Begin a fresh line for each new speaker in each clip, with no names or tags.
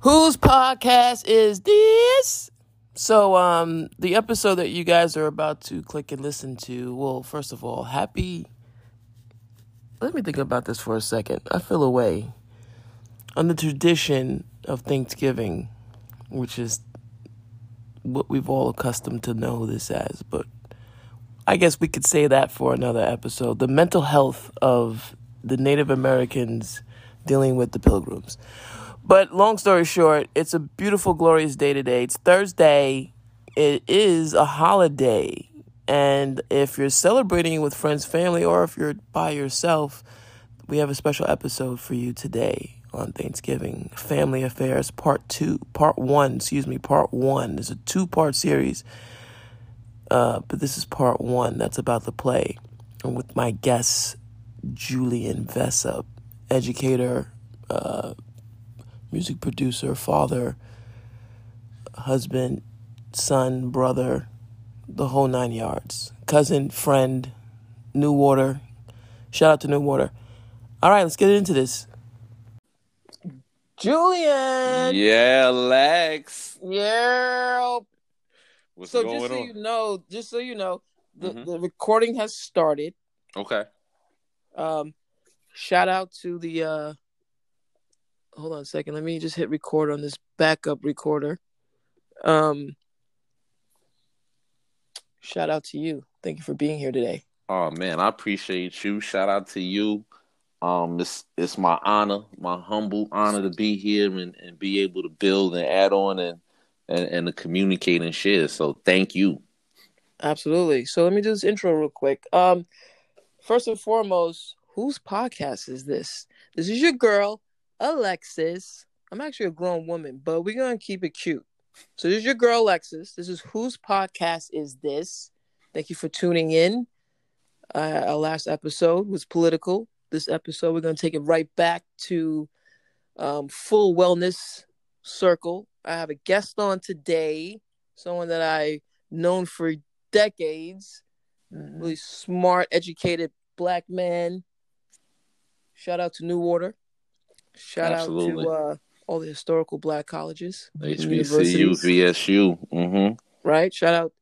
Whose podcast is this? So, um, the episode that you guys are about to click and listen to, well, first of all, happy. Let me think about this for a second. I feel away. On the tradition of Thanksgiving, which is what we've all accustomed to know this as, but I guess we could say that for another episode. The mental health of the Native Americans dealing with the pilgrims. But long story short, it's a beautiful, glorious day today. It's Thursday. It is a holiday. And if you're celebrating with friends, family, or if you're by yourself, we have a special episode for you today on Thanksgiving. Family Affairs Part 2, Part 1, excuse me, Part 1. It's a two part series. Uh, but this is Part 1. That's about the play. And with my guest, Julian Vessup, educator, uh, music producer, father, husband, son, brother, the whole nine yards. Cousin, friend, New Water. Shout out to New Water. All right, let's get into this. Julian.
Yeah, Lex.
Yeah.
What's
So just so
on?
you know, just so you know, the,
Mhm.
the recording has started.
Okay.
Um, shout out to the uh hold on a second, let me just hit record on this backup recorder. Um shout out to you. Thank you for being here today.
Oh man, I appreciate you. Shout out to you. Um, it's it's my honor, my humble honor to be here and, and be able to build and add on and, and and to communicate and share. So thank you.
Absolutely. So let me do this intro real quick. Um first and foremost, whose podcast is this? This is your girl, Alexis. I'm actually a grown woman, but we're gonna keep it cute. So this is your girl Alexis. This is whose podcast is this? Thank you for tuning in. Uh, our last episode was political. This episode, we're going to take it right back to um, full wellness circle. I have a guest on today, someone that I known for decades. Really smart, educated black man. Shout out to New Water. Shout
Absolutely.
out to uh, all the historical black colleges,
HBCU, VSU. Mm-hmm.
right? Shout out,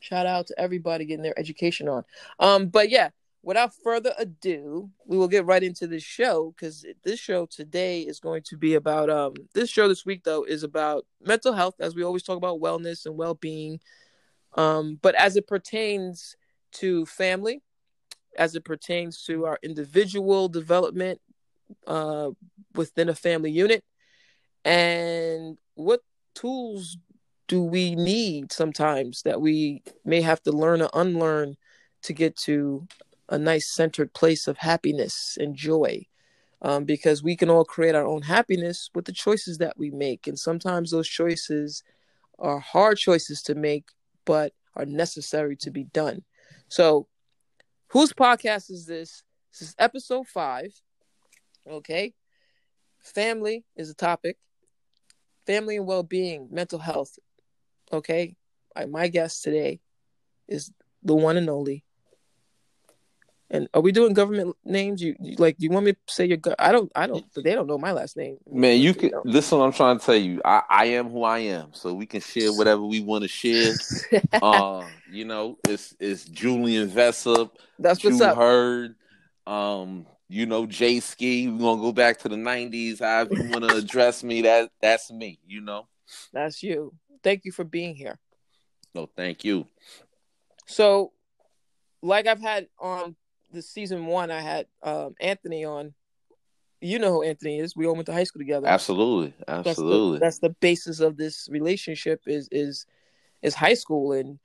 shout out to everybody getting their education on. Um, but yeah, without further ado, we will get right into this show because this show today is going to be about um. This show this week though is about mental health, as we always talk about wellness and well being. Um, but as it pertains to family, as it pertains to our individual development uh, within a family unit, and what tools do we need sometimes that we may have to learn or unlearn to get to a nice centered place of happiness and joy? Um, because we can all create our own happiness with the choices that we make. And sometimes those choices are hard choices to make but are necessary to be done. So whose podcast is this? This is episode five okay. Family is a topic. Family and well-being mental health. Okay. I, my guest today is the one and only. And are we doing government names? You, you like you want me to say your go- i don't i don't they don't know my last name.
Man, you can listen. I'm trying to tell you, I, I am who I am, so we can share whatever we want to share. uh, you know, it's it's Julian Vessup,
that's what's
you
up.
Heard. Um, you know, J Ski. We're gonna go back to the '90s. However you want to address me, that that's me. You know.
that's you thank you for being here
No, thank you.
so like i've had on the season one i had um anthony on you know who anthony is we all went to high school together
Absolutely,
that's the,
absolutely.
that's the basis of this relationship is is is high school and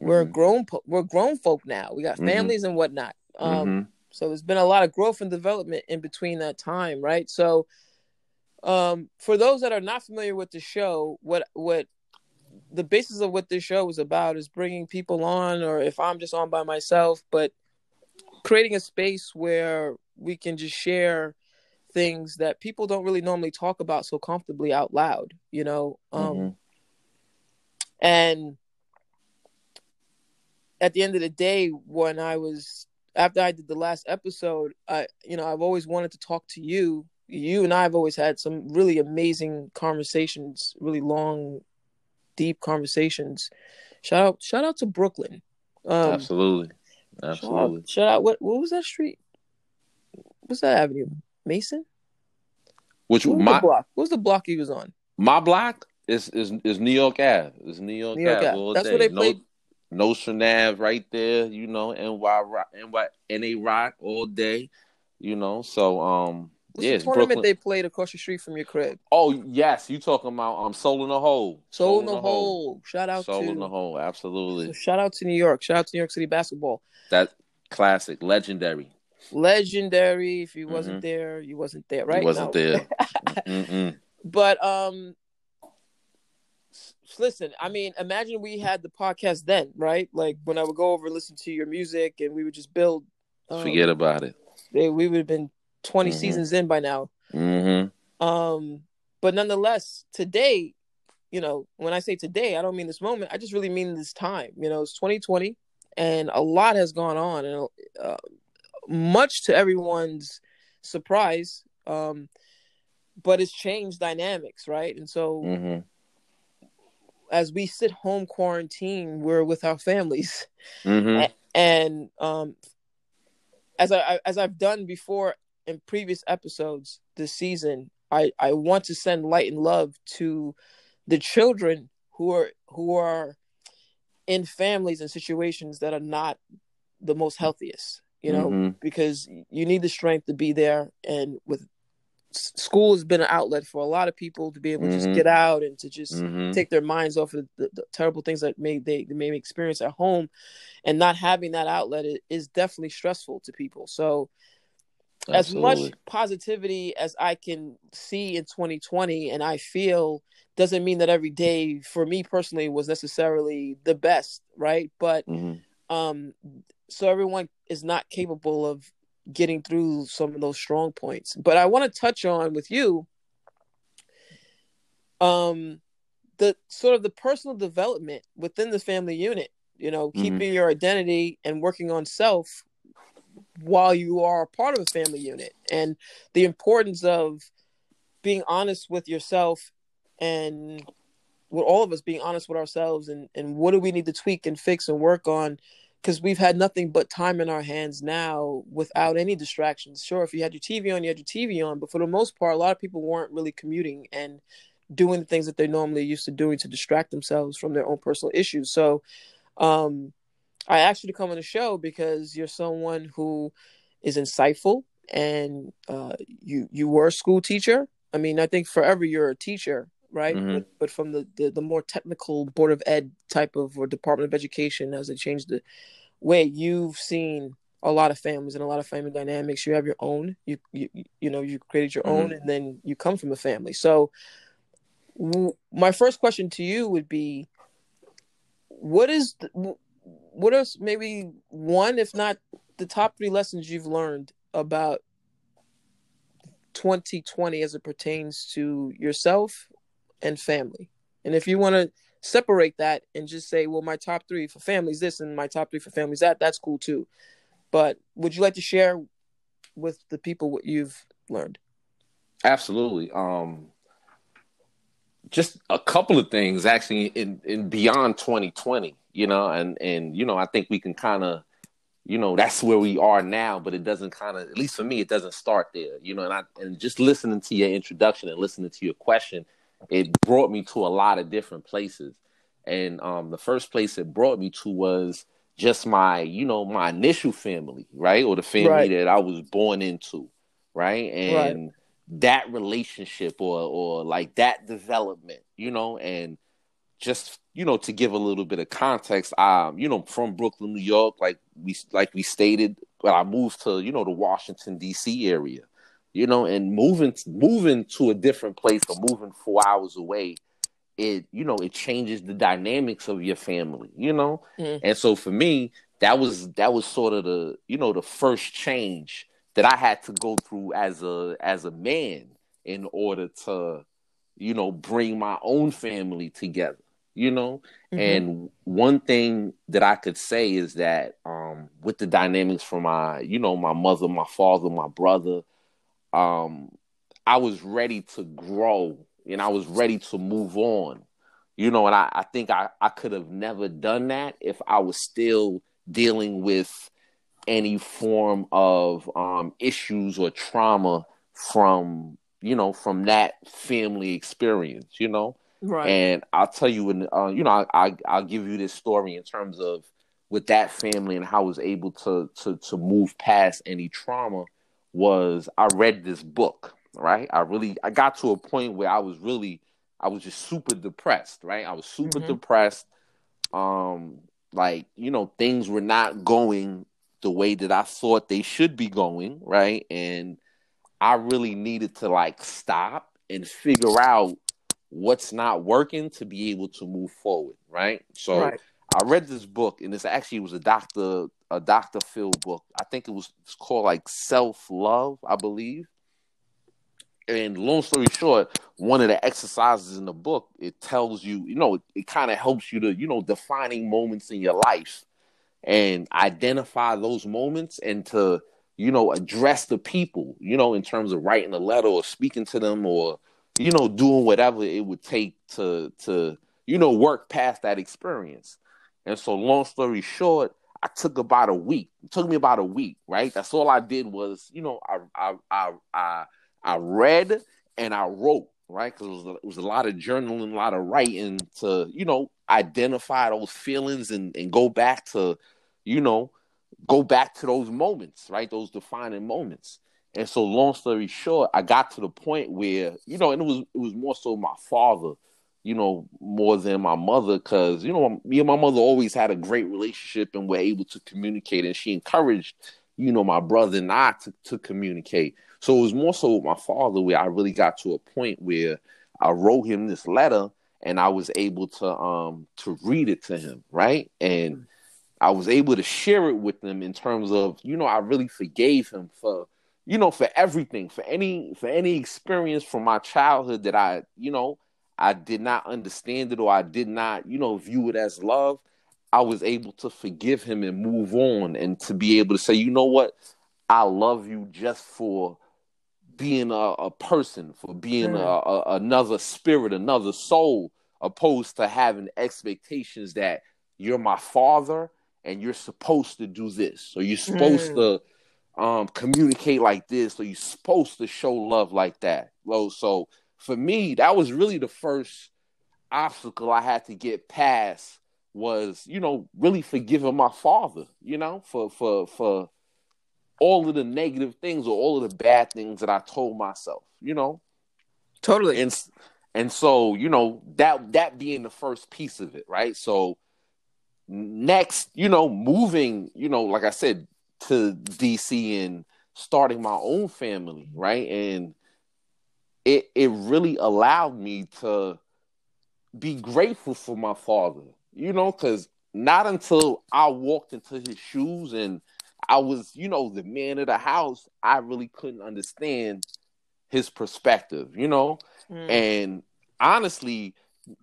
we're
Mhm.
grown we're grown folk now we got
Mhm.
families and whatnot um
Mhm.
So there's been a lot of growth and development in between that time right so um for those that are not familiar with the show what what the basis of what this show is about is bringing people on or if i'm just on by myself but creating a space where we can just share things that people don't really normally talk about so comfortably out loud you know um
Mhm.
and at the end of the day when i was after i did the last episode i you know i've always wanted to talk to you you and I have always had some really amazing conversations, really long, deep conversations. Shout out, shout out to Brooklyn.
Um, Absolutely, absolutely.
Shout out, shout out, What what was that street? What's that avenue? Mason.
Which
what
my
block? What was the block he was on?
My block is is is New York Ave. Is New York, New York Ave. Ave.
That's day. where they played.
No, Nav right there. You know, NY Rock, NY NA Rock all day. You know, so um.
What's
yeah,
the tournament
Brooklyn.
they played across the street from your crib?
Oh yes, you talking about um Soul in the Hole.
Soul, Soul in the, the hole. hole. Shout out
Soul
to
in the Hole. Absolutely.
So shout out to New York. Shout out to New York City basketball.
That classic, legendary.
Legendary. If you wasn't mm-hmm. there, you wasn't there, right?
You wasn't no. there.
but um, listen. I mean, imagine we had the podcast then, right? Like when I would go over and listen to your music, and we would just build.
Um, Forget about it.
They, we would have been 20 mm-hmm. seasons in by now.
Mm-hmm.
Um, but nonetheless, today, you know, when I say today, I don't mean this moment. I just really mean this time. You know, it's 2020, and a lot has gone on, and uh, much to everyone's surprise. Um, but it's changed dynamics, right? And so,
mm-hmm.
As we sit home quarantine, we're with our families,
mm-hmm.
and um, as I as I've done before in previous episodes this season, I I want to send light and love to the children who are who are in families and situations that are not the most healthiest you know mm-hmm. because you need the strength to be there and with school has been an outlet for a lot of people to be able to mm-hmm. just get out and to just mm-hmm. take their minds off of the, the, terrible things that may they, they may experience at home and not having that outlet is definitely stressful to people so Absolutely. as much positivity as I can see in 2020 and I feel doesn't mean that every day for me personally was necessarily the best, right? But
mm-hmm.
um so everyone is not capable of getting through some of those strong points. But I want to touch on with you um the sort of the personal development within the family unit, you know, mm-hmm. keeping your identity and working on self while you are a part of a family unit and the importance of being honest with yourself and with all of us being honest with ourselves and and what do we need to tweak and fix and work on because we've had nothing but time in our hands now without any distractions. Sure if you had your tv on you had your tv on but for the most part a lot of people weren't really commuting and doing the things that they're normally used to doing to distract themselves from their own personal issues. So um I asked you to come on the show because you're someone who is insightful and uh, you you were a school teacher. I mean, I think forever you're a teacher, right?
Mm-hmm.
But, but, from the, the, the more technical board of ed type of or Department of Education, as it changed the way you've seen a lot of families and a lot of family dynamics. You have your own. You you you know you created your mm-hmm. own, and then you come from a family. So, w- my first question to you would be, what is the, what are maybe one, if not the top three lessons you've learned about 2020 as it pertains to yourself and family? And if you want to separate that and just say, well, my top three for families this and my top three for families that, that's cool too. But would you like to share with the people what you've learned?
Absolutely. Um, just a couple of things actually in, in beyond 2020 you know, and and you know, I think we can kind of, you know, that's where we are now, but it doesn't kind of, at least for me, it doesn't start there, you know. And I and just listening to your introduction and listening to your question, it brought me to a lot of different places. And um, the first place it brought me to was just my, you know, my initial family, right, or the family right. that I was born into, right, and. Right. That relationship, or or like that development, you know, and just you know to give a little bit of context um you know from brooklyn new york like we like we stated but i moved to you know the washington dc area you know and moving moving to a different place or moving four hours away it you know it changes the dynamics of your family you know
mm.
and so for me that was that was sort of the you know the first change that i had to go through as a as a man in order to you know bring my own family together you know mm-hmm. and one thing that i could say is that um with the dynamics from my you know my mother my father my brother um I was ready to grow and I was ready to move on. You know, and I, I think I, I could have never done that if I was still dealing with any form of um, issues or trauma from you know from that family experience you know
Right.
and i'll tell you when uh, you know I, I i'll give you this story in terms of with that family and how I was able to to to move past any trauma was I read this book, right? I really I got to a point where I was really I was just super depressed, right? I was super
Mhm.
depressed. Um like, you know, things were not going the way that I thought they should be going, right? And I really needed to like stop and figure out what's not working to be able to move forward, right? So
right.
I read this book, and this actually was a doctor a Dr. Phil book. I think it was called like Self Love, I believe. And long story short, one of the exercises in the book it tells you, you know, it, it kind of helps you to, you know, defining moments in your life and identify those moments and to, you know, address the people, you know, in terms of writing a letter or speaking to them or, you know, doing whatever it would take to to, you know, work past that experience. And so, long story short, I took about a week. It took me about a week, right? That's all I did was, you know, I I I I, I read and I wrote, right? Because it was, a- it was a lot of journaling, a lot of writing to, you know, identify those feelings and and go back to, you know, go back to those moments, right? Those defining moments. And so, long story short, I got to the point where, you know, and it was it was more so my father you know, more than my mother because, you know, me and my mother always had a great relationship and were able to communicate. And she encouraged, you know, my brother and I to, to communicate. So it was more so with my father where I really got to a point where I wrote him this letter and I was able to um to read it to him, right? And I was able to share it with him in terms of, you know, I really forgave him for, you know, for everything, for any for any experience from my childhood that I, you know, I did not understand it or I did not, you know, view it as love, I was able to forgive him and move on and to be able to say, you know what, I love you just for being a, a person, for being
Mm.
a, a, another spirit, another soul, opposed to having expectations that you're my father and you're supposed to do this or you're supposed
Mm.
to um, communicate like this or you're supposed to show love like that. Well, so for me, that was really the first obstacle I had to get past was, you know, really forgiving my father, you know, for for for all of the negative things or all of the bad things that I told myself, you know.
Totally.
And and so, you know, that that being the first piece of it, right? So next, you know, moving, you know, like I said, to DC and starting my own family, right? And it it really allowed me to be grateful for my father, you know, because not until I walked into his shoes and I was, you know, the man of the house, I really couldn't understand his perspective, you know.
Mm.
And honestly,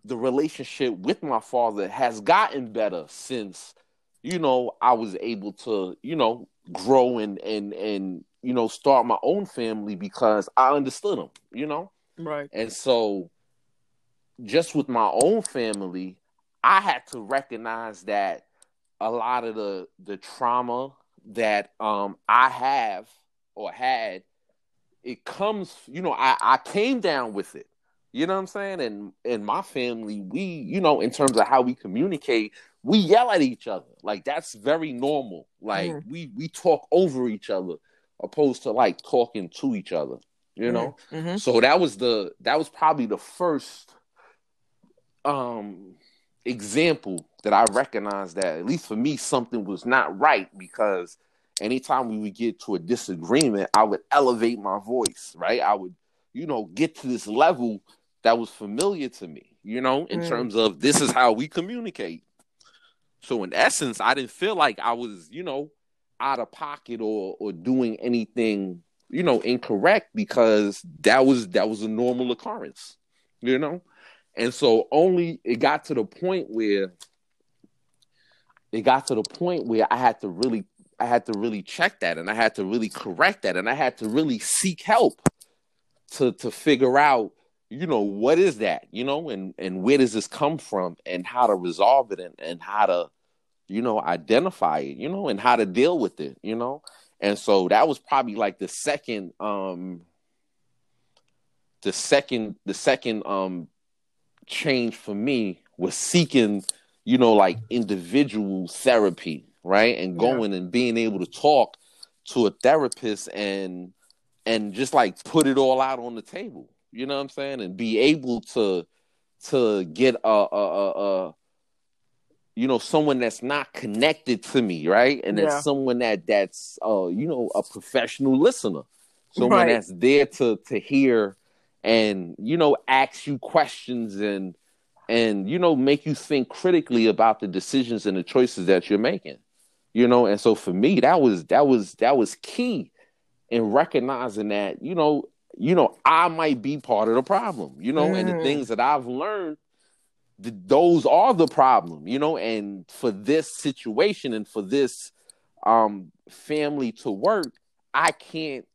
the relationship with my father has gotten better since, you know, I was able to, you know, grow and and and you know start my own family because I understood them, you know.
Right.
And so, just with my own family, I had to recognize that a lot of the the trauma that um I have or had, it comes, you know, I I came down with it. You know what I'm saying? And in my family, we, you know, in terms of how we communicate, we yell at each other. Like that's very normal. Like
Mhm.
we we talk over each other opposed to like talking to each other. You know?
hmm
So that was the that was probably the first um example that I recognized that at least for me something was not right because anytime we would get to a disagreement, I would elevate my voice, right? I would, you know, get to this level that was familiar to me, you know, in
Mm.
terms of this is how we communicate. So in essence, I didn't feel like I was, you know, out of pocket or or doing anything, you know, incorrect because that was that was a normal occurrence, you know? And so only it got to the point where it got to the point where I had to really I had to really check that and I had to really correct that and I had to really seek help to to figure out you know what is that you know and and where does this come from and how to resolve it and, and how to you know identify it you know and how to deal with it you know? And so that was probably like the second um the second the second um change for me was seeking you know like individual therapy right? And going yeah. and being able to talk to a therapist and and just like put it all out on the table you know what i'm saying? And be able to to get a a, a, a you know someone that's not connected to me right and yeah. that's someone that that's uh you know a professional listener someone right. that's there to to hear and you know ask you questions and and you know make you think critically about the decisions and the choices that you're making you know and so for me that was that was that was key in recognizing that you know you know i might be part of the problem you know mm. and the mm. things that i've learned th- those are the problem you know and for this situation and for this um family to work i can't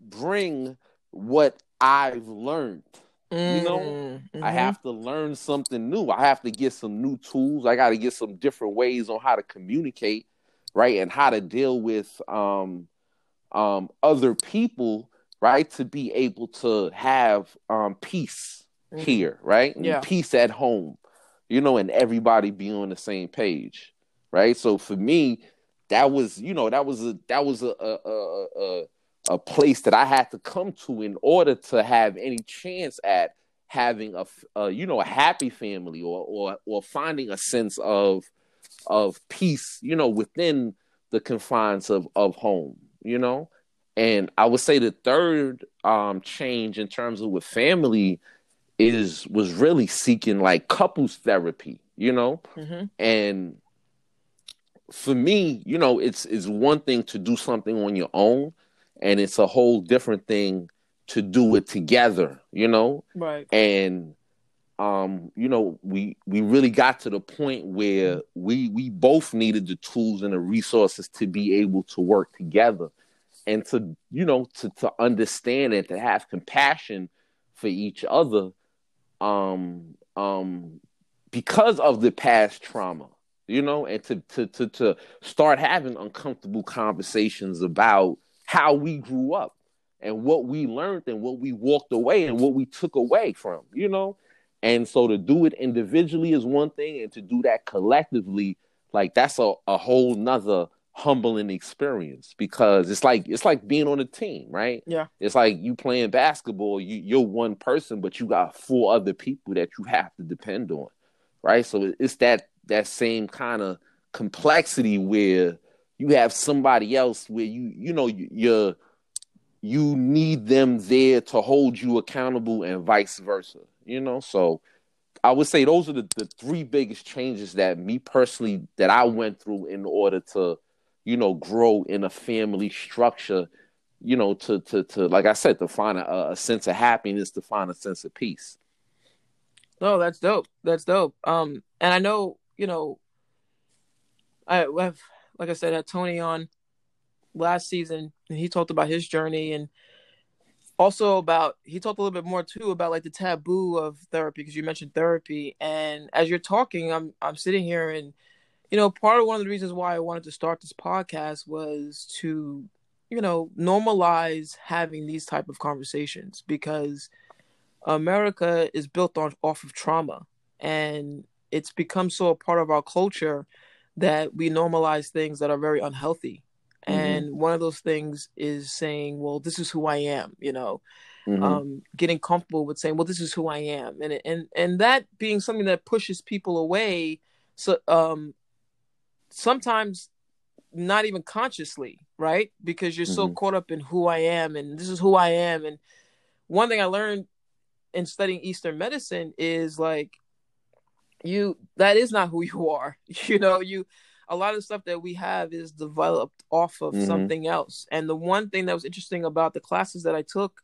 bring what i've learned Mm, you know, mm-hmm. I have to learn something new. I have to get some new tools. I got to get some different ways on how to communicate, right, and how to deal with um, um, other people, right, to be able to have um, peace. Here, right, and yeah, peace at home, you know, and everybody be on the same page, right. So for me, that was, you know, that was a that was a a, a, a a place that I had to come to in order to have any chance at having a, a you know a happy family or or or finding a sense of of peace you know within the confines of of home you know? And i would say the third um change in terms of with family is was really seeking like couples therapy you know? Mm-hmm. and for me you know it's it's one thing to do something on your own and it's a whole different thing to do it together you know?
Right.
And um you know we we really got to the point where we we both needed the tools and the resources to be able to work together and to you know to to understand and to have compassion for each other um um because of the past trauma you know and to to to, to start having uncomfortable conversations about how we grew up and what we learned and what we walked away and what we took away from, you know? And so to do it individually is one thing, and to do that collectively, like that's a, a whole nother humbling experience because it's like it's like being on a team, right?
Yeah.
It's like you playing basketball, you you're one person, but you got four other people that you have to depend on. Right. So it's that that same kind of complexity where you have somebody else where you you know you're you need them there to hold you accountable and vice versa you know so i would say those are the, the three biggest changes that me personally that i went through in order to you know grow in a family structure you know to to to like i said to find a, a sense of happiness to find a sense of peace.
No that's dope. That's dope. Um and i know you know i have like I said, had Tony on last season, and he talked about his journey and also about he talked a little bit more too about like the taboo of therapy because you mentioned therapy. And as you're talking i'm i'm sitting here and you know part of one of the reasons why i wanted to start this podcast was to you know normalize having these type of conversations because america is built on off of trauma and it's become so a part of our culture that we normalize things that are very unhealthy. Mm-hmm. And one of those things is saying, well, this is who I am, you know, mm-hmm. um, getting comfortable with saying, well, this is who I am. And, and, and that being something that pushes people away. So, um, sometimes not even consciously, right? Because you're mm-hmm. so caught up in who I am and this is who I am. And one thing I learned in studying Eastern medicine is like you that is not who you are you know you a lot of stuff that we have is developed off of mm-hmm. something else and the one thing that was interesting about the classes that i took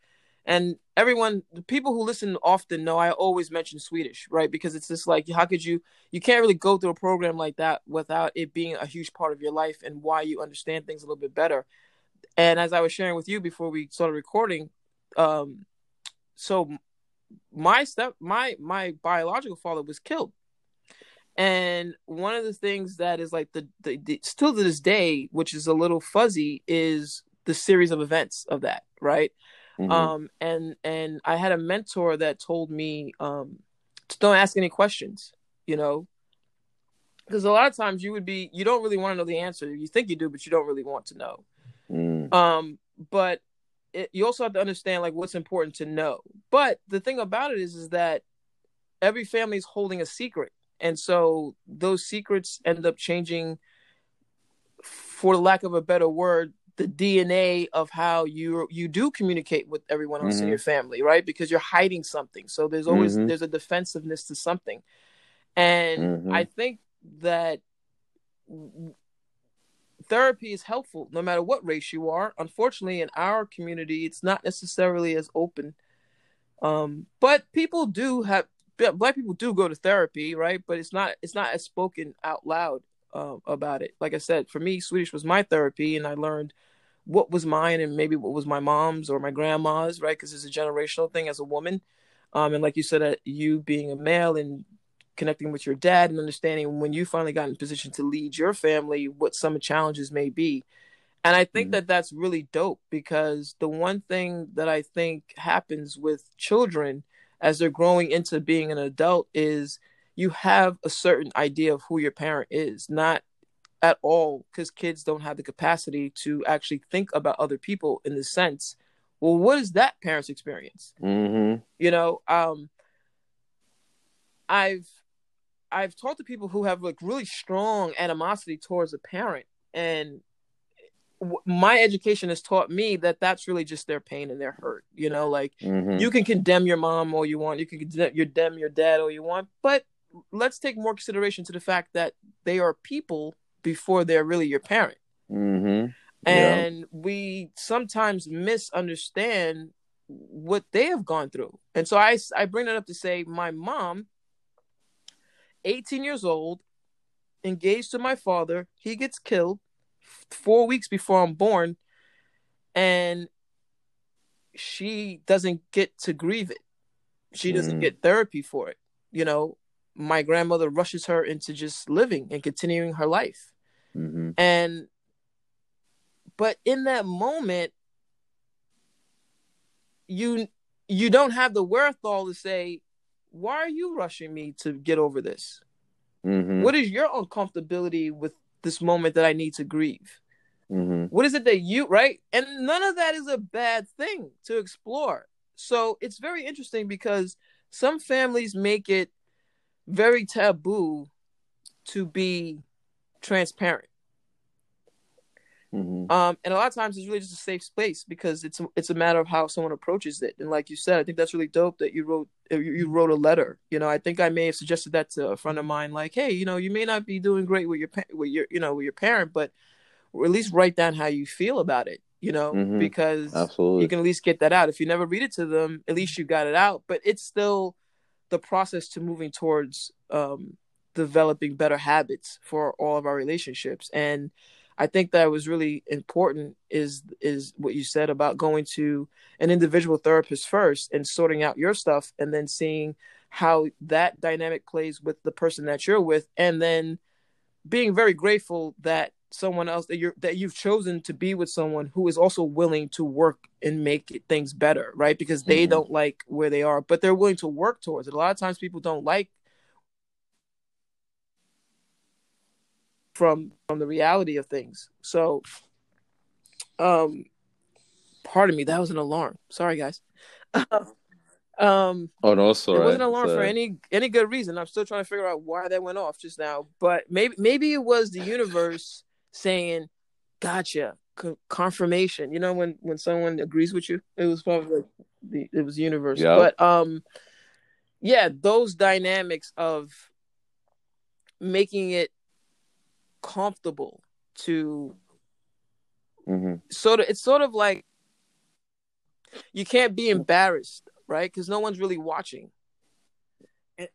and everyone the people who listen often know i always mention swedish right? Because it's just like how could you you can't really go through a program like that without it being a huge part of your life and why you understand things a little bit better. And as i was sharing with you before we started recording um so my step my my biological father was killed. And one of the things that is like the, the, the still to this day which is a little fuzzy is the series of events of that right mm-hmm. um and and i had a mentor that told me um don't ask any questions you know? Because a lot of times you would be you don't really want to know the answer. You think you do but you don't really want to know. Mm. um but it, you also have to understand like what's important to know. But the thing about it is is that every family is holding a secret. And so those secrets end up changing for lack of a better word the dna of how you you do communicate with everyone else mm-hmm. in your family right because you're hiding something so there's always mm-hmm. there's a defensiveness to something and mm-hmm. i think that therapy is helpful no matter what race you are. Unfortunately, in our community, it's not necessarily as open. Um, but people do have black people do go to therapy, right? But it's not it's not as spoken out loud uh, about it. Like I said, for me, Swedish was my therapy, and I learned what was mine and maybe what was my mom's or my grandma's, right? Because it's a generational thing as a woman. Um, and like you said, that you being a male and connecting with your dad and understanding when you finally got in position to lead your family what some challenges may be and i think mm-hmm. that that's really dope because the one thing that i think happens with children as they're growing into being an adult is you have a certain idea of who your parent is not at all because kids don't have the capacity to actually think about other people in the sense well what is that parent's experience mm-hmm. you know um i've I've talked to people who have like really strong animosity towards a parent, and my education has taught me that that's really just their pain and their hurt. You know, like mm-hmm. you can condemn your mom all you want, you can condemn your dad all you want, but let's take more consideration to the fact that they are people before they're really your parent. Mm-hmm. And yeah. we sometimes misunderstand what they have gone through. And so I, I bring that up to say my mom 18 years old, engaged to my father. He gets killed four weeks before I'm born, and she doesn't get to grieve it. She doesn't mm. get therapy for it. You know, my grandmother rushes her into just living and continuing her life. Mm-hmm. And, but in that moment, you you don't have the wherewithal to say why are you rushing me to get over this? Mm-hmm. What is your uncomfortability with this moment that I need to grieve? Mm-hmm. What is it that you, right? And none of that is a bad thing to explore. So it's very interesting because some families make it very taboo to be transparent. Mm-hmm. Um, and a lot of times it's really just a safe space because it's it's a matter of how someone approaches it. And like you said, I think that's really dope that you wrote you wrote a letter. You know, I think I may have suggested that to a friend of mine, like, hey, you know, you may not be doing great with your with your you know with your parent, but at least write down how you feel about it. You know, mm-hmm. because Absolutely. you can at least get that out. If you never read it to them, at least you got it out. But it's still the process to moving towards um, developing better habits for all of our relationships. And I think that was really important is is what you said about going to an individual therapist first and sorting out your stuff and then seeing how that dynamic plays with the person that you're with. And then being very grateful that someone else that you're that you've chosen to be with someone who is also willing to work and make things better right because they mm-hmm. don't like where they are but they're willing to work towards it a lot of times people don't like from from the reality of things. So, um, pardon me, that was an alarm. Sorry, guys. um,
oh no, sorry.
It wasn't an alarm for any any good reason. I'm still trying to figure out why that went off just now. But maybe maybe it was the universe saying, "Gotcha." confirmation you know when when someone agrees with you it was probably like the it was universe but um yeah those dynamics of making it comfortable to mm-hmm. sort of it's sort of like you can't be embarrassed right because no one's really watching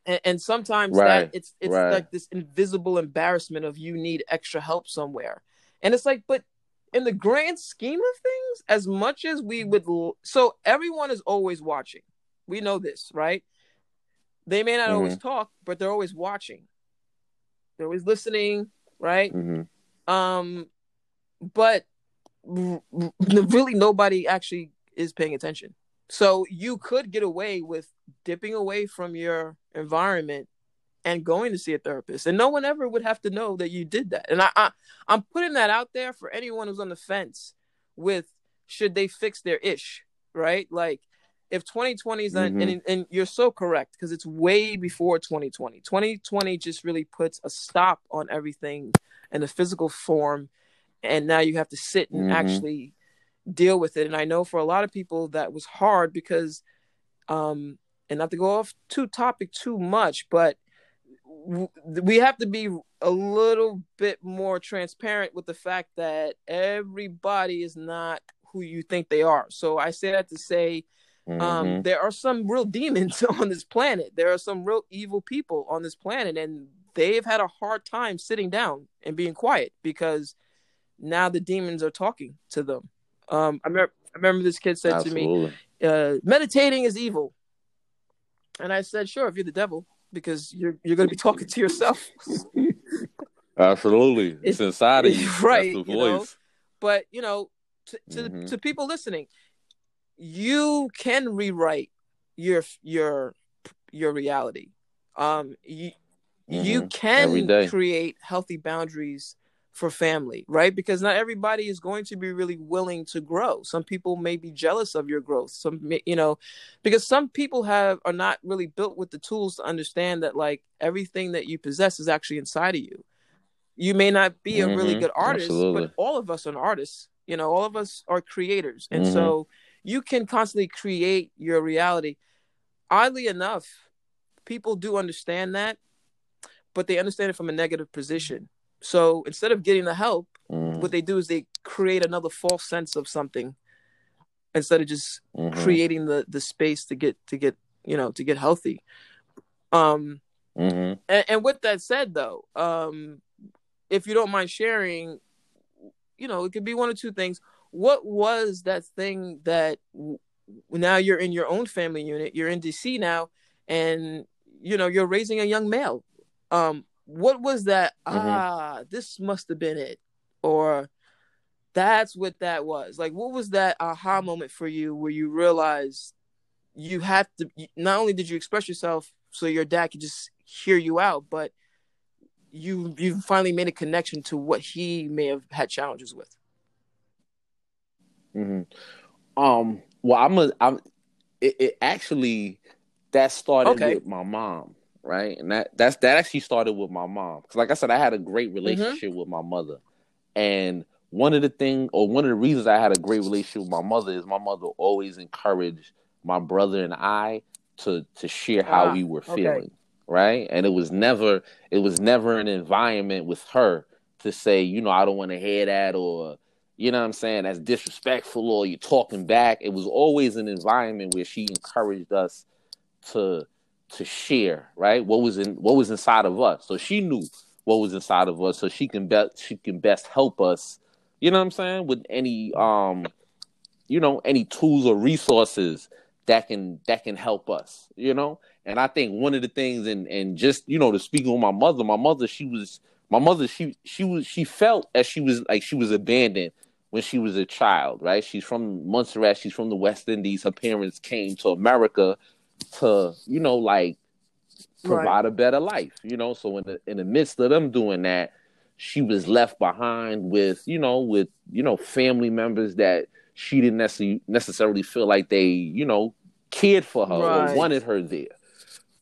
and, and, sometimes right. that it's it's right. like this invisible embarrassment of you need extra help somewhere and it's like but in the grand scheme of things as much as we would so everyone is always watching We know this, right? They may not
Mm-hmm.
always talk, but they're always watching. They're always listening, right?
Mm-hmm.
Um, but r- r- really nobody actually is paying attention. So you could get away with dipping away from your environment and going to see a therapist, and no one ever would have to know that you did that. And I, I I'm putting that out there for anyone who's on the fence with should they fix their ish, right? Like if 2020 is
Mhm.
and and you're so correct because it's way before 2020. 2020 just really puts a stop on everything in the physical form, and now you have to sit and
Mhm.
actually deal with it. And I know for a lot of people that was hard because, um, and not to go off too topic too much, but we have to be a little bit more transparent with the fact that everybody is not who you think they are. So I say that to say um,
Mhm.
there are some real demons on this planet. There are some real evil people on this planet, and they've had a hard time sitting down and being quiet because now the demons are talking to them. Um, I remember, I remember this kid said to me, uh, "Meditating is evil," and I said, "Sure, if you're the devil, because you're you're going to be talking to yourself."
Absolutely. It's,
It's-
inside of you.
right, you know?
voice.
but you know to to,
Mhm.
to people listening you can rewrite your your your reality um you you
Mhm. Every
can create healthy boundaries for family right? Because not everybody is going to be really willing to grow. Some people may be jealous of your growth. Some you know because some people have are not really built with the tools to understand that like everything that you possess is actually inside of you. You may not be a really
Mhm.
good artist
Absolutely.
but all of us are artists you know all of us are creators. And
Mhm.
so you can constantly create your reality. Oddly enough people do understand that but they understand it from a negative position so instead of getting the help
Mhm.
what they do is they create another false sense of something instead of just
Mhm.
creating the the space to get to get you know to get healthy um
Mhm.
and, and with that said though um if you don't mind sharing you know it could be one or two things what was that thing that w- now you're in your own family unit you're in dc now and you know you're raising a young male um what was that
Mhm.
ah this must have been it or that's what that was like what was that aha moment for you where you realized you have to not only did you express yourself so your dad could just hear you out but you you finally made a connection to what he may have had challenges with
hmm Um. Well, I'm a. I'm. It, it actually that started
Okay.
with my mom, right? And that that's that actually started with my mom because, like I said, I had a great relationship with my mother, and one of the thing or one of the reasons I had a great relationship with my mother is my mother always encouraged my brother and I to to share how
Ah,
we were
okay.
feeling, right? And it was never it was never an environment with her to say, you know, I don't want to hear that or you know what I'm saying, that's disrespectful or you're talking back. It was always an environment where she encouraged us to to share, right? What was in what was inside of us. So she knew what was inside of us so she can best she can best help us, you know what I'm saying, with any um you know, any tools or resources that can that can help us, you know? And I think one of the things and and just, you know, to speak with my mother, my mother she was my mother she she was she felt as she was like she was abandoned when she was a child, right? She's from Montserrat, she's from the West Indies. Her parents came to America to, you know, like provide a better life, you know. So in the in the midst of them doing that, she was left behind with, you know, with, you know, family members that she didn't necessarily necessarily feel like they, you know, cared for her
Right.
or wanted her there.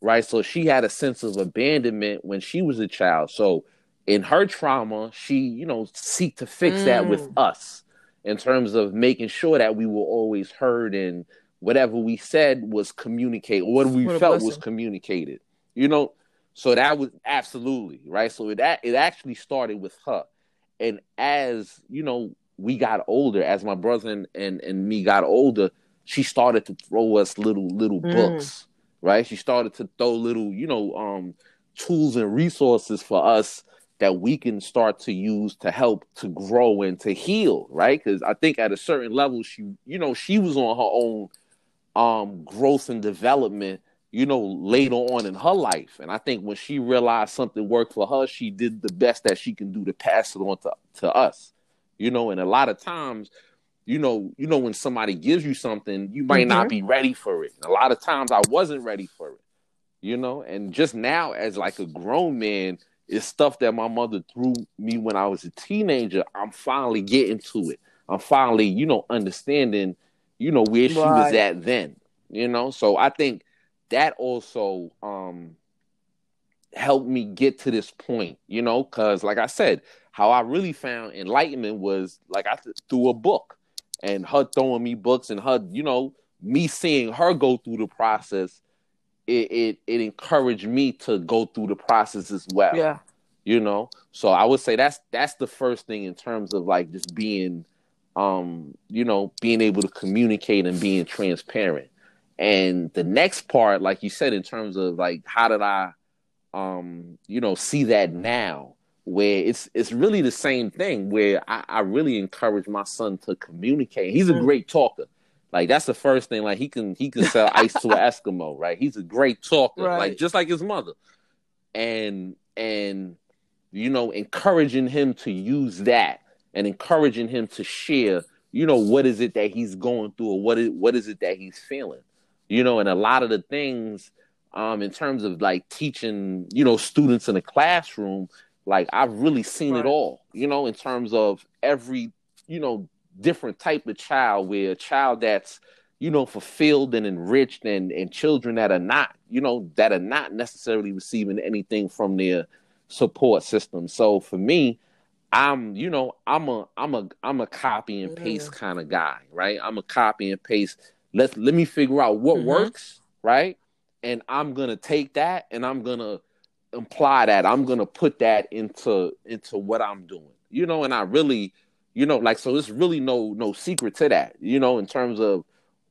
Right. So she had a sense of abandonment when she was a child. So in her trauma, she, you know, seek to fix that with
Mm.
us in terms of making sure that we were always heard and whatever we said was communicated, what we
What
felt was communicated. You know, so that was absolutely right. So it it actually started with her, and as you know, we got older. As my brother and and, and me got older, she started to throw us little little
Mm.
books. Right, she started to throw little, you know, um, tools and resources for us that we can start to use to help to grow and to heal. Right, because I think at a certain level, she, you know, she was on her own um growth and development you know later on in her life. And i think when she realized something worked for her she did the best that she can do to pass it on to, to us you know? And a lot of times you know you know when somebody gives you something you might mm-hmm. not be ready for it. A lot of times i wasn't ready for it you know? And just now as like a grown man it's stuff that my mother threw me when i was a teenager. I'm finally getting to it. I'm finally you know understanding you know where right. she was at then you know? So i think that also um helped me get to this point you know? Because like i said how i really found enlightenment was like i th- through a book and her throwing me books and her you know me seeing her go through the process it, it it encouraged me to go through the process as well
yeah.
you know? So i would say that's that's the first thing in terms of like just being um, you know, being able to communicate and being transparent. And the next part, like you said, in terms of like how did I um, you know, see that now, where it's it's really the same thing where I, I really encourage my son to communicate. He's a great talker. Like that's the first thing. Like he can he can sell ice to an Eskimo, right? He's a great talker, right. like just like his mother. And and you know, encouraging him to use that and encouraging him to share, you know, what is it that he's going through or what is what is it that he's feeling. You know, and a lot of the things um in terms of like teaching, you know, students in a classroom, like I've really seen right. it all, you know, in terms of every, you know, different type of child where a child that's you know fulfilled and enriched and and children that are not you know that are not necessarily receiving anything from their support system so for me I'm, you know, I'm a I'm a I'm a copy and paste mm. kind of guy, right? I'm a copy and paste. Let's let me figure out what mm-hmm. works, right? And I'm gonna take that and I'm gonna imply that. I'm gonna put that into into what I'm doing. You know, and I really, you know, like so it's really no no secret to that, you know, in terms of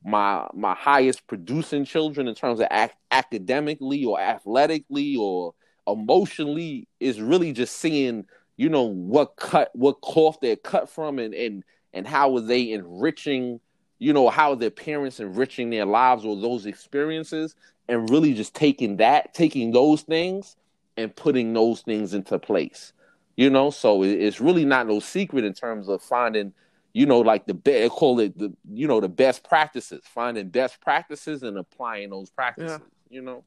my my highest producing children in terms of ac- academically or athletically or emotionally is really just seeing you know what cut what cloth they're cut from and and and how are they enriching you know how are their parents enriching their lives or those experiences and really just taking that taking those things and putting those things into place you know so it's really not no secret in terms of finding you know like the best call it the you know the best practices finding best practices and applying those practices yeah. you know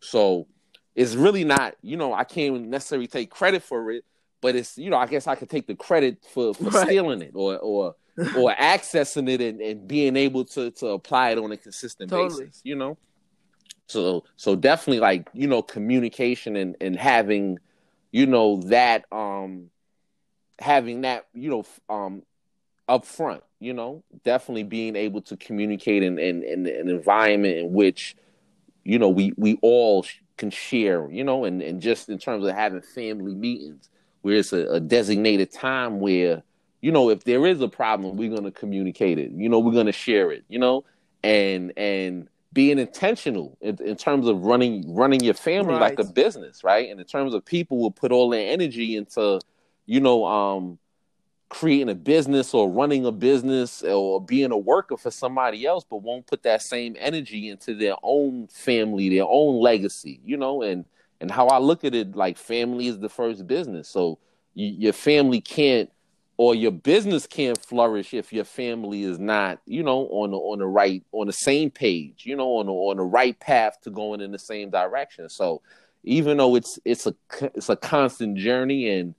so it's really not you know i can't necessarily take credit for it but it's you know I guess I could take the credit for, for right. stealing it or or or accessing it and, and being able to to apply it on a consistent totally. basis. You know, so so definitely like you know communication and and having you know that um having that you know um up front you know definitely being able to communicate in, in, in an environment in which you know we we all can share you know and, and just in terms of having family meetings where it's a, a designated time where you know if there is a problem we're going to communicate it you know we're going to share it you know? And and being intentional in, in, terms of running running your family right. like a business right? And in terms of people will put all their energy into you know um creating a business or running a business or being a worker for somebody else but won't put that same energy into their own family their own legacy you know? And and how I look at it, like family is the first business. So you, your family can't, or your business can't flourish if your family is not, you know, on the on the right, on the same page, you know, on the on the right path to going in the same direction. So even though it's it's a it's a constant journey, and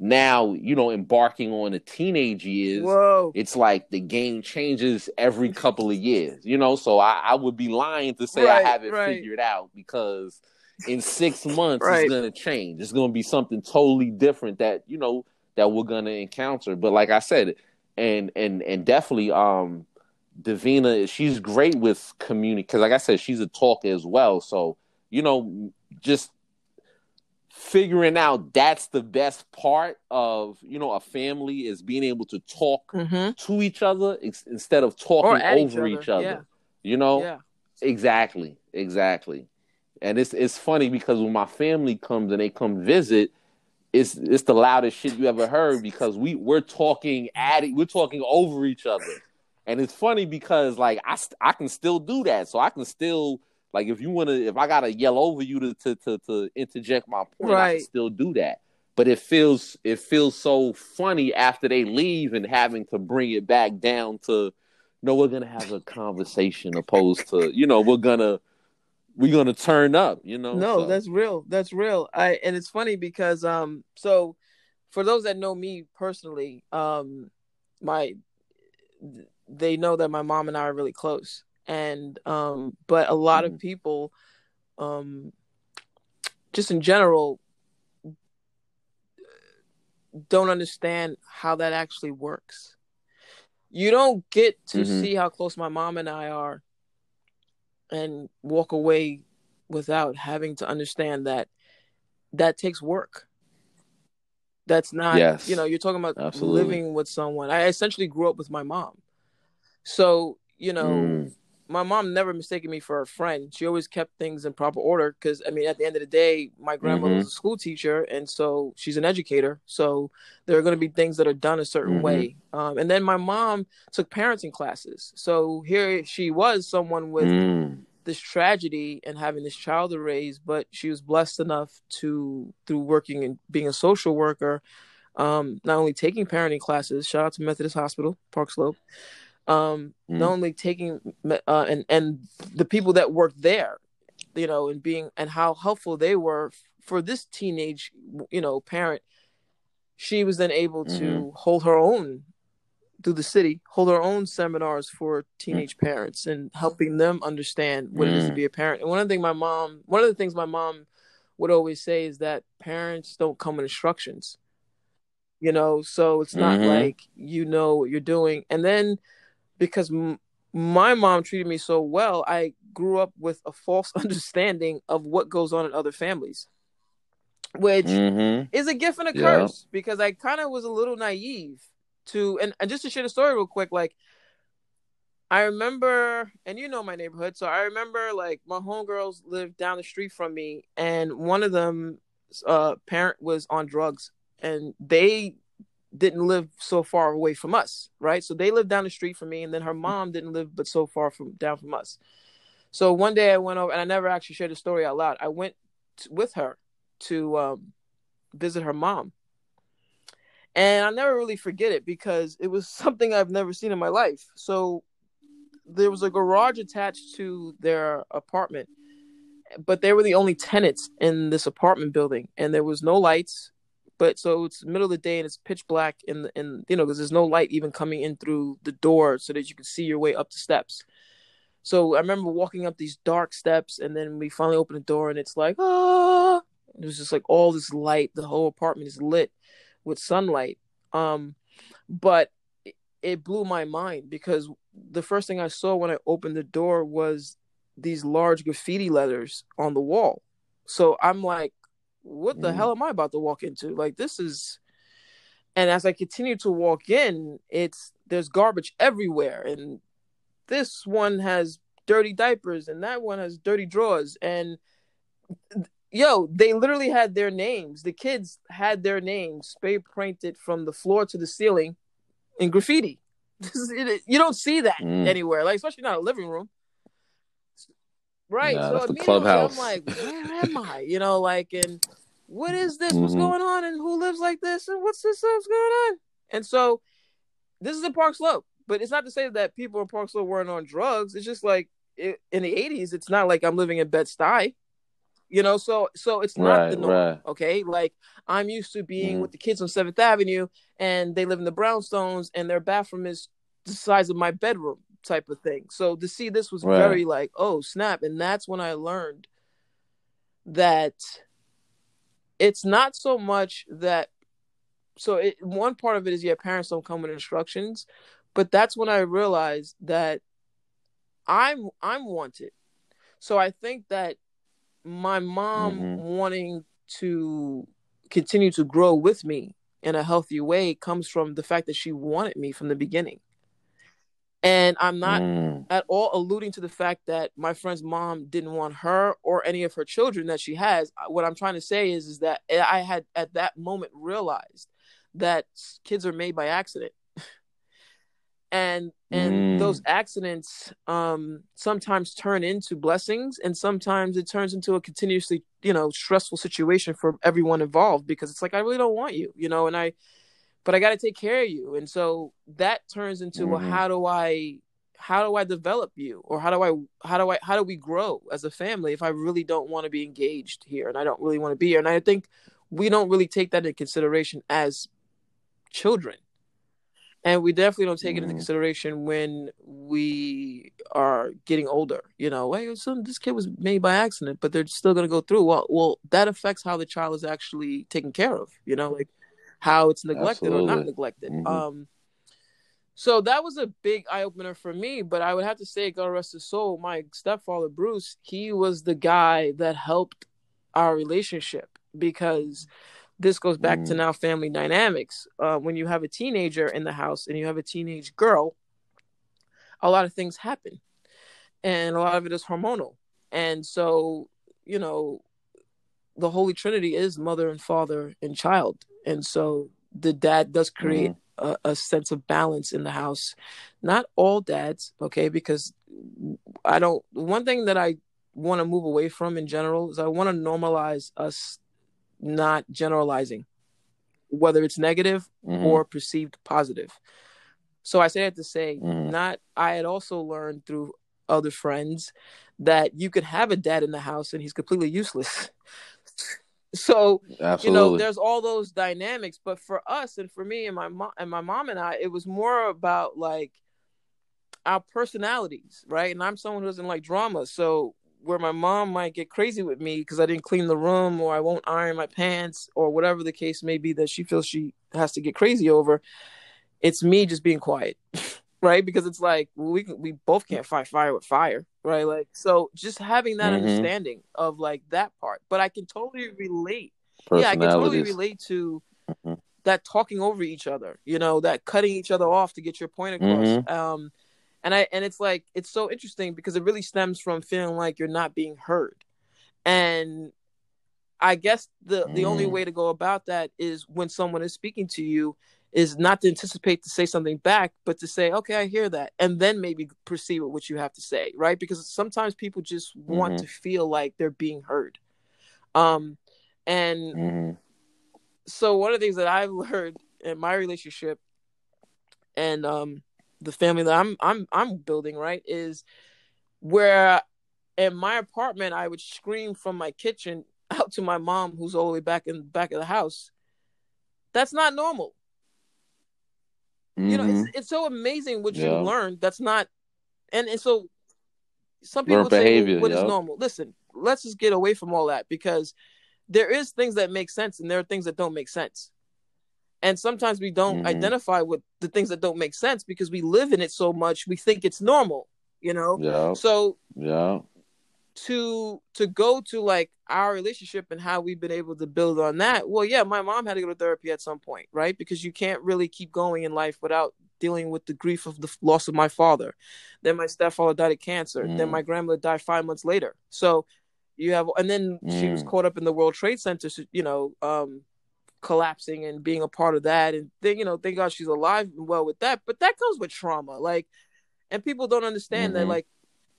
now you know embarking on the teenage years,
Whoa.
it's like the game changes every couple of years, you know. So I, I would be lying to say
right,
I have it
right.
figured out because in six months right. it's gonna change. It's gonna be something totally different that you know that we're gonna encounter. But like I said, and and and definitely um Davina, she's great with community because like I said, she's a talker as well. So, you know, just figuring out that's the best part of you know a family is being able to talk mm-hmm. to each other ex- instead of talking over each other, each other yeah. you know
yeah.
exactly exactly and it's it's funny because when my family comes and they come visit, it's it's the loudest shit you ever heard because we we're talking at it, we're talking over each other. and it's funny because like I I can still do that, so I can still like if you want to, if I gotta yell over you to to to, to interject my point, right. I can still do that. But it feels it feels so funny after they leave and having to bring it back down to no, we're gonna have a conversation opposed to you know we're gonna we're gonna turn up. You know,
no, so. that's real. That's real. I and it's funny because um so for those that know me personally, um my they know that my mom and I are really close and um but a lot mm-hmm. of people um just in general don't understand how that actually works you don't get to mm-hmm. see how close my mom and I are and walk away without having to understand that that takes work that's not yes. you know you're talking about Absolutely. living with someone i essentially grew up with my mom so you know mm my mom never mistaken me for a friend. She always kept things in proper order because I mean, at the end of the day, my grandmother mm-hmm. was a school teacher, and so she's an educator. So there are going to be things that are done a certain mm-hmm. way. Um, and then my mom took parenting classes, so here she was, someone with mm. this tragedy and having this child to raise, but she was blessed enough to through working and being a social worker. Um, not only taking parenting classes, shout out to Methodist Hospital, Park Slope, um mm. not only taking uh, and and the people that worked there you know and being and how helpful they were for this teenage you know parent she was then able to mm-hmm. hold her own through the city hold her own seminars for teenage mm. parents and helping them understand what mm. it is to mm. be a parent and one of the things my mom one of the things my mom would always say is that parents don't come with instructions you know so it's not mm-hmm. like you know what you're doing and then because m- my mom treated me so well, I grew up with a false understanding of what goes on in other families, which mm-hmm. is a gift and a curse because I kind of was a little naive to, and, and just to share the story real quick, like, I remember, and you know my neighborhood, so I remember like my homegirls lived down the street from me, and one of them, uh, parent was on drugs, and they didn't live so far away from us, right? So they lived down the street from me, and then her mom didn't live but so far from down from us. So one day I went over, and I never actually shared the story out loud. I went t- with her to um, visit her mom, and I'll never really forget it because it was something I've never seen in my life. So there was a garage attached to their apartment, but they were the only tenants in this apartment building, and there was no lights but so it's middle of the day and it's pitch black and in you know because there's no light even coming in through the door so that you can see your way up the steps. So i remember walking up these dark steps and then we finally open the door and it's like ah! It was just like all this light the whole apartment is lit with sunlight. Um but it, it blew my mind because the first thing i saw when i opened the door was these large graffiti letters on the wall. So i'm like what the mm. hell am I about to walk into? Like this is and as I continue to walk in, it's there's garbage everywhere and this one has dirty diapers and that one has dirty drawers and yo, they literally had their names. The kids had their names spray painted from the floor to the ceiling in graffiti. you don't see that mm. anywhere, like especially not a living room. Right. so the clubhouse. I'm like, where am I? You know, like, and what is this? Mm-hmm. What's going on? And who lives like this? And what's this? What's going on? And so, this is a Park Slope, but it's not to say that people in Park Slope weren't on drugs. It's just like it, in the '80s, it's not like I'm living in Bed Stuy, you know. So, so it's not right, the norm. Right. Okay, like I'm used to being mm. with the kids on Seventh Avenue, and they live in the brownstones, and their bathroom is the size of my bedroom type of thing. So to see this was right. very like, oh snap, and that's when I learned that it's not so much that so it, one part of it is yeah parents don't come with instructions but that's when i realized that i'm i'm wanted so i think that my mom mm-hmm. wanting to continue to grow with me in a healthy way comes from the fact that she wanted me from the beginning and I'm not mm. at all alluding to the fact that my friend's mom didn't want her or any of her children that she has. What I'm trying to say is, is that I had at that moment realized that kids are made by accident. and and
Mm.
those accidents um sometimes turn into blessings and sometimes it turns into a continuously you know stressful situation for everyone involved because it's like i really don't want you you know and i but i got to take care of you and so that turns into well,
Mhm.
how do i how do i develop you or how do i how do i how do we grow as a family if i really don't want to be engaged here and i don't really want to be here and i think we don't really take that into consideration as children and we definitely don't take it into
Mhm.
consideration when we are getting older. You know, hey, son, this kid was made by accident, but they're still going to go through. Well, well, that affects how the child is actually taken care of. You know, like how it's neglected or not
Absolutely.
neglected.
Mhm.
Um, so that was a big eye opener for me. But I would have to say, God rest his soul, my stepfather Bruce, he was the guy that helped our relationship because this goes back to
Mm.
now family dynamics. Uh, when you have a teenager in the house and you have a teenage girl, a lot of things happen, and a lot of it is hormonal. And so, you know, the Holy Trinity is mother and father and child, and so the dad does create a, a sense of balance in the house. Not all dads, okay, because I don't. One thing that I want to move away from in general is I want to normalize us not generalizing, whether it's negative
Mhm.
or perceived positive. So I say that to say,
Mhm.
not I had also learned through other friends that you could have a dad in the house and he's completely useless. so
Absolutely.
you know there's all those dynamics but for us and for me and my mom and my mom and i it was more about like our personalities right and i'm someone who doesn't like drama so where my mom might get crazy with me because i didn't clean the room or i won't iron my pants or whatever the case may be that she feels she has to get crazy over it's me just being quiet right because it's like we we both can't fight fire with fire right like so just having that
Mhm.
understanding of like that part but i can totally relate yeah, I can totally relate to
Mhm.
that talking over each other, you know, that cutting each other off to get your point across.
Mhm.
Um, and I and it's like it's so interesting because it really stems from feeling like you're not being heard, and I guess the the only
Mm.
way to go about that is when someone is speaking to you is not to anticipate to say something back, but to say, okay, I hear that, and then maybe proceed with what you have to say, right? Because sometimes people just want
Mhm.
to feel like they're being heard. Um, and
Mhm.
so one of the things that I've learned in my relationship and um the family that I'm I'm I'm building right is where in my apartment I would scream from my kitchen out to my mom who's all the way back in the back of the house. That's not normal. You know, it's, it's so amazing what
Yeah.
you learn. That's not, and, and so some people would say,
behavior,
well, "What is
yep.
normal?" Listen, let's just get away from all that because there is things that make sense and there are things that don't make sense. And sometimes we don't
Mhm.
identify with the things that don't make sense because we live in it so much we think it's normal, you know?
Yeah.
So
Yeah.
To to go to like our relationship and how we've been able to build on that well yeah my mom had to go to therapy at some point right? Because you can't really keep going in life without dealing with the grief of the loss of my father. Then my stepfather died of cancer. Then
Mm.
my grandmother died five months later. So you have and then she was
Mm.
caught up in the world trade center you know um collapsing and being a part of that. And then you know thank god she's alive and well with that. But that comes with trauma. Like and people don't understand that
Mhm.
like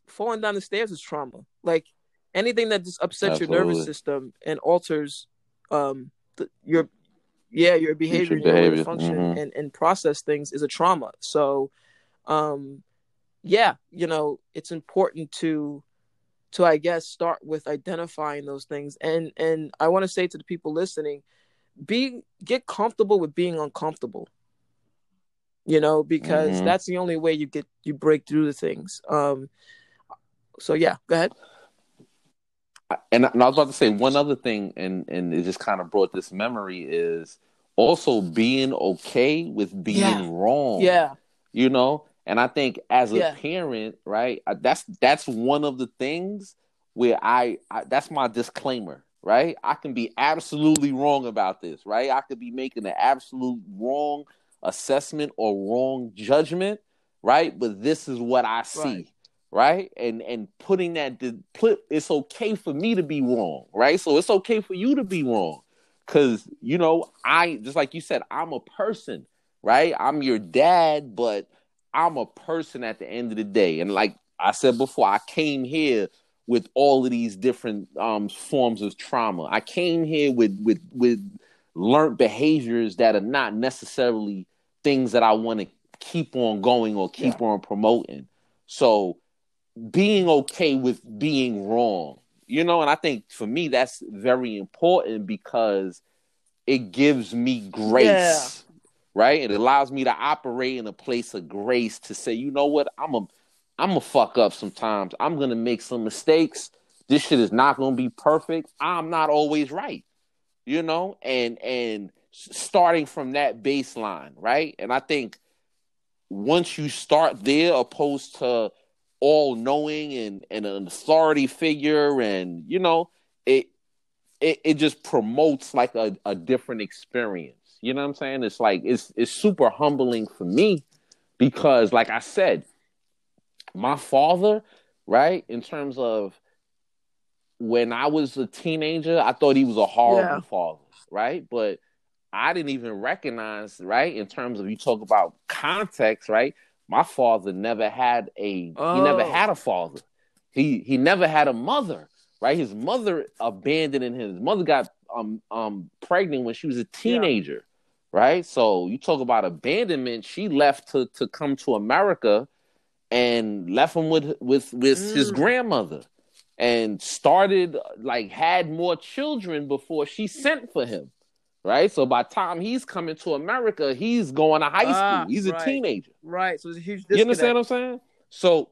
falling down the stairs is trauma. Like anything that just upsets your nervous system and alters um the, your yeah your behavior, and your
behavior.
function
Mhm.
and and process things is a trauma. So um yeah, you know, it's important to to I guess start with identifying those things and and I want to say to the people listening, be get comfortable with being uncomfortable. You know, because
Mhm.
that's the only way you get you break through the things. Um so yeah, go ahead.
and, and I was about to say one other thing, and and it just kind of brought this memory is also being okay with being
Yeah.
wrong.
Yeah.
you know. And I think as a
Yeah.
parent, right, uh, that's that's one of the things where I, I that's my disclaimer, right? I can be absolutely wrong about this, right? I could be making an absolute wrong assessment or wrong judgment, right? But this is what I see
Right.
Right? And and putting that it's okay for me to be wrong, right? So it's okay for you to be wrong. Cause you know, I just like you said, I'm a person, right? I'm your dad, but I'm a person at the end of the day. And like I said before, I came here with all of these different um, forms of trauma. I came here with with with learned behaviors that are not necessarily things that I want to keep on going or keep yeah. on promoting. So being okay with being wrong, you know, and I think for me that's very important because it gives me grace. Yeah. Right? It allows me to operate in a place of grace to say, you know what, I'm a I'm gonna fuck up sometimes. I'm gonna make some mistakes. This shit is not gonna be perfect. I'm not always right, you know, and and starting from that baseline, right? And I think once you start there, opposed to all knowing and, and an authority figure, and you know, it it, it just promotes like a, a different experience. You know what I'm saying? It's like it's it's super humbling for me because, like I said, my father, right, in terms of when I was a teenager, I thought he was a horrible yeah. father, right? But I didn't even recognize, right, in terms of you talk about context, right? My father never had a oh. he never oh. had a father. He he never had a mother, right? His mother abandoned him. His mother got um um pregnant when she was a teenager, yeah. right? So you talk about abandonment. She left to to come to America and left him with with with mm. his grandmother and started like had more children before she sent for him right? So by time he's coming to america he's going to high school. Ah, he's right. a teenager.
Right so it's a huge
disconnect. you understand what i'm saying? So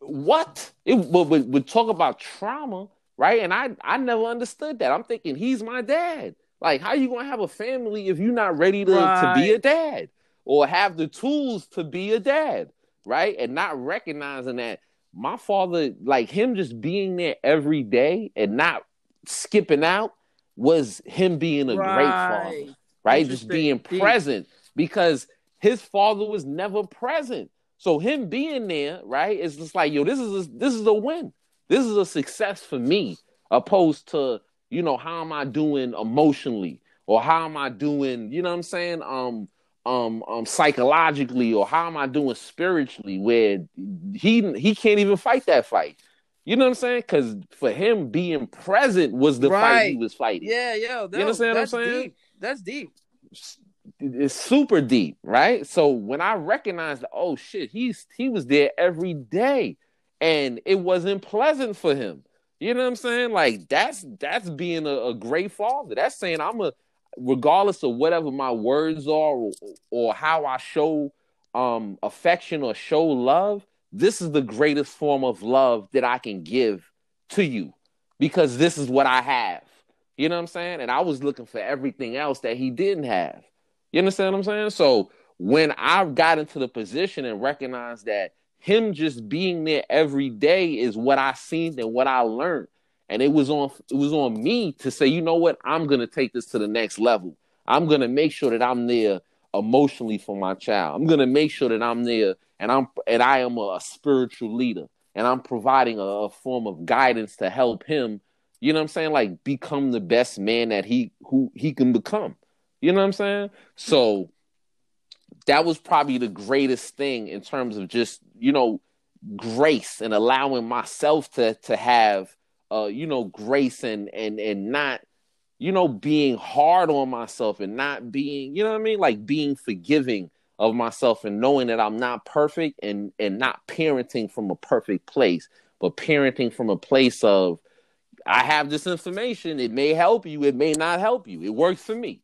what? It would, would, would talk about trauma right? And i i never understood that. I'm thinking he's my dad. Like how you gonna have a family if you're not ready to, right. to be a dad? Or have the tools to be a dad right? And not recognizing that my father, like him just being there every day and not skipping out, was him being a right. great father, right? Just being present because his father was never present. So him being there, right, is just like, yo, this is a, this is a win. This is a success for me, opposed to you know how am I doing emotionally or how am I doing, you know what I'm saying? Um, um um psychologically or how am I doing spiritually where he he can't even fight that fight. You know what I'm saying? Because for him being present was the right. fight he was fighting.
Yeah, yeah.
You understand what I'm saying?
Deep. That's deep.
It's super deep, right? So when I recognized, oh shit, he's he was there every day, and it wasn't pleasant for him. You know what I'm saying? Like that's that's being a, a great father. That's saying I'm a regardless of whatever my words are or, or how I show um, affection or show love, this is the greatest form of love that I can give to you because this is what I have. You know what I'm saying? And I was looking for everything else that he didn't have. You understand what I'm saying? So when I got into the position and recognized that him just being there every day is what I seen and what I learned and it was on it was on me to say, you know what, I'm gonna take this to the next level. I'm gonna make sure that I'm there emotionally for my child. I'm gonna make sure that I'm there and I'm and I am a, a spiritual leader and I'm providing a, a, form of guidance to help him, you know what I'm saying? Like become the best man that he who he can become. You know what I'm saying? So that was probably the greatest thing in terms of just, you know, grace and allowing myself to to have uh, you know, grace and and and not, you know, being hard on myself and not being, you know what I mean, like being forgiving of myself and knowing that I'm not perfect and and not parenting from a perfect place, but parenting from a place of I have this information. It may help you. It may not help you. It works for me,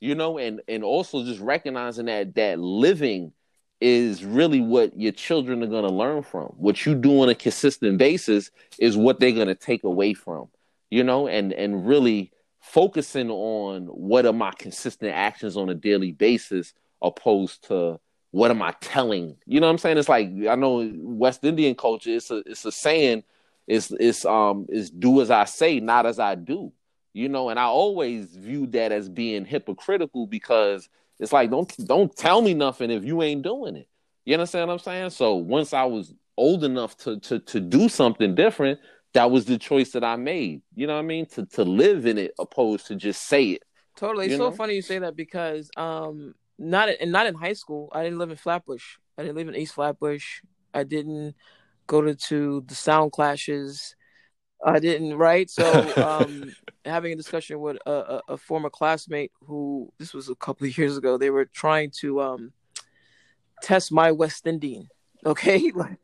you know, and and also just recognizing that that living is really what your children are going to learn from. What you do on a consistent basis is what they're going to take away from, you know, and and really focusing on what are my consistent actions on a daily basis opposed to what am I telling? You know what I'm saying? It's like I know West Indian culture. It's a it's a saying. It's it's um is do as I say, not as I do. You know, and I always viewed that as being hypocritical because it's like don't don't tell me nothing if you ain't doing it. You understand what I'm saying? So once I was old enough to to to do something different, that was the choice that I made. You know what I mean? To to live in it opposed to just say it.
Totally. It's know? so funny you say that because um not in, not in high school. I didn't live in Flatbush. I didn't live in East Flatbush. I didn't go to, to the sound clashes. I didn't, right? So, um, having a discussion with a, a, a, former classmate who, this was a couple of years ago, they were trying to um, test my West Indian. Okay. like,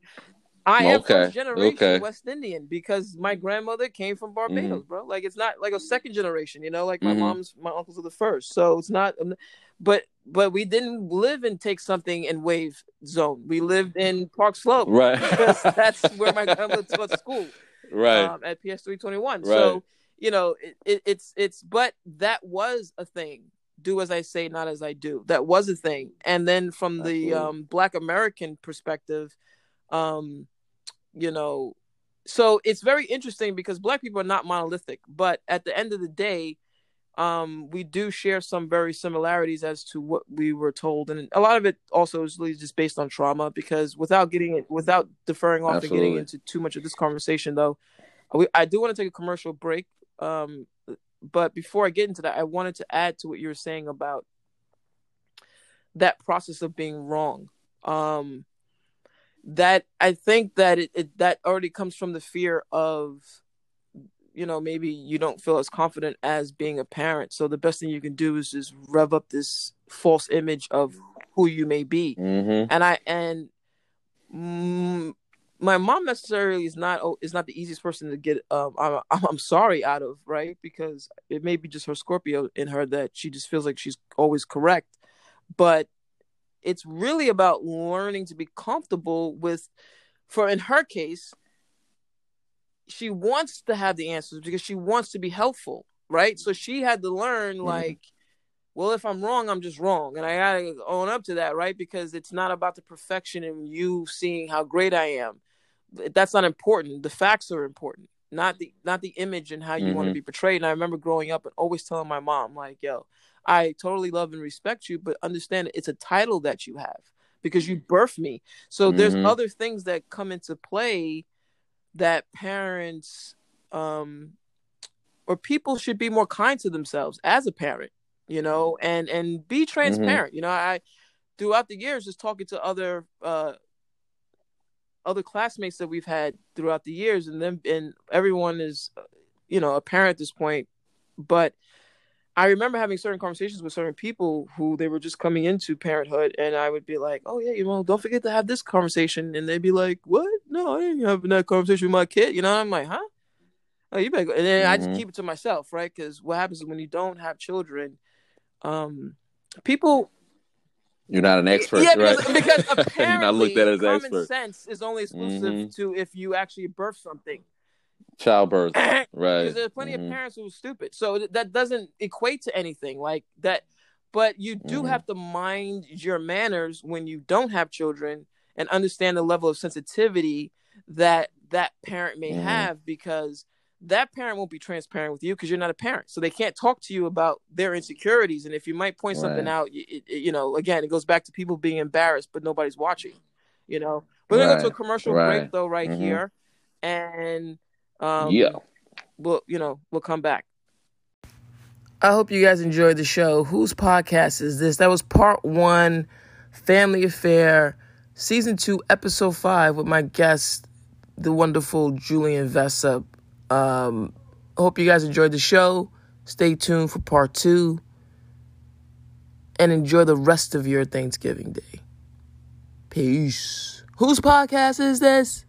I am okay. first generation okay. West Indian because my grandmother came from Barbados, mm-hmm. bro. Like it's not like a second generation, you know. Like my mm-hmm. mom's, my uncles are the first, so it's not. Um, but but we didn't live and take something in wave zone. We lived in Park Slope,
right?
that's where my grandmother taught school,
right?
Um, at PS three twenty one. So you know, it, it, it's it's. But that was a thing. Do as I say, not as I do. That was a thing. And then from the um, Black American perspective, um, you know, so it's very interesting because Black people are not monolithic. But at the end of the day, um, we do share some very similarities as to what we were told, and a lot of it also is really just based on trauma. Because without getting it, without deferring off Absolutely. and getting into too much of this conversation, though, we, I do want to take a commercial break. Um, but before I get into that, I wanted to add to what you were saying about that process of being wrong. Um, that I think that it, it that already comes from the fear of you know maybe you don't feel as confident as being a parent. So the best thing you can do is just rev up this false image of who you may be.
Mm-hmm.
and i and mm, my mom necessarily is not is not the easiest person to get um I'm, I'm sorry out of right? Because it may be just her scorpio in her that she just feels like she's always correct. But it's really about learning to be comfortable with for in her case she wants to have the answers because she wants to be helpful, right? So she had to learn mm-hmm. like, well, if I'm wrong, I'm just wrong, and I gotta own up to that, right? Because it's not about the perfection and you seeing how great I am. That's not important. The facts are important, not the not the image and how you mm-hmm. want to be portrayed. And I remember growing up and always telling my mom, like, yo, I totally love and respect you, but understand it's a title that you have because you birthed me. So mm-hmm. there's other things that come into play that parents um or people should be more kind to themselves as a parent you know and and be transparent mm-hmm. you know i throughout the years just talking to other uh other classmates that we've had throughout the years and then and everyone is you know a parent at this point but I remember having certain conversations with certain people who they were just coming into parenthood, and I would be like, "Oh yeah, you know, don't forget to have this conversation," and they'd be like, "What? No, I ain't having that conversation with my kid." You know, I'm like, "Huh?" Oh, you better go. And then mm-hmm. I just mm-hmm. keep it to myself, right? Because what happens is when you don't have children, um, people.
You're not an expert,
yeah,
because,
right? because apparently You're not looked at as common expert. sense is only exclusive mm-hmm. to if you actually birth something
childbirth right
because there's plenty mm-hmm. of parents who are stupid so that doesn't equate to anything like that but you do mm-hmm. have to mind your manners when you don't have children and understand the level of sensitivity that that parent may mm-hmm. have because that parent won't be transparent with you because you're not a parent so they can't talk to you about their insecurities and if you might point right. something out it, it, you know again it goes back to people being embarrassed but nobody's watching you know we're gonna go to a commercial right. break though right mm-hmm. here and um,
yeah.
We'll, you know, we'll come back. I hope you guys enjoyed the show. Whose podcast is this? That was part one, Family Affair, season two, episode five, with my guest, the wonderful Julian Vessup. Um, hope you guys enjoyed the show. Stay tuned for part two. And enjoy the rest of your Thanksgiving Day. Peace. Whose podcast is this?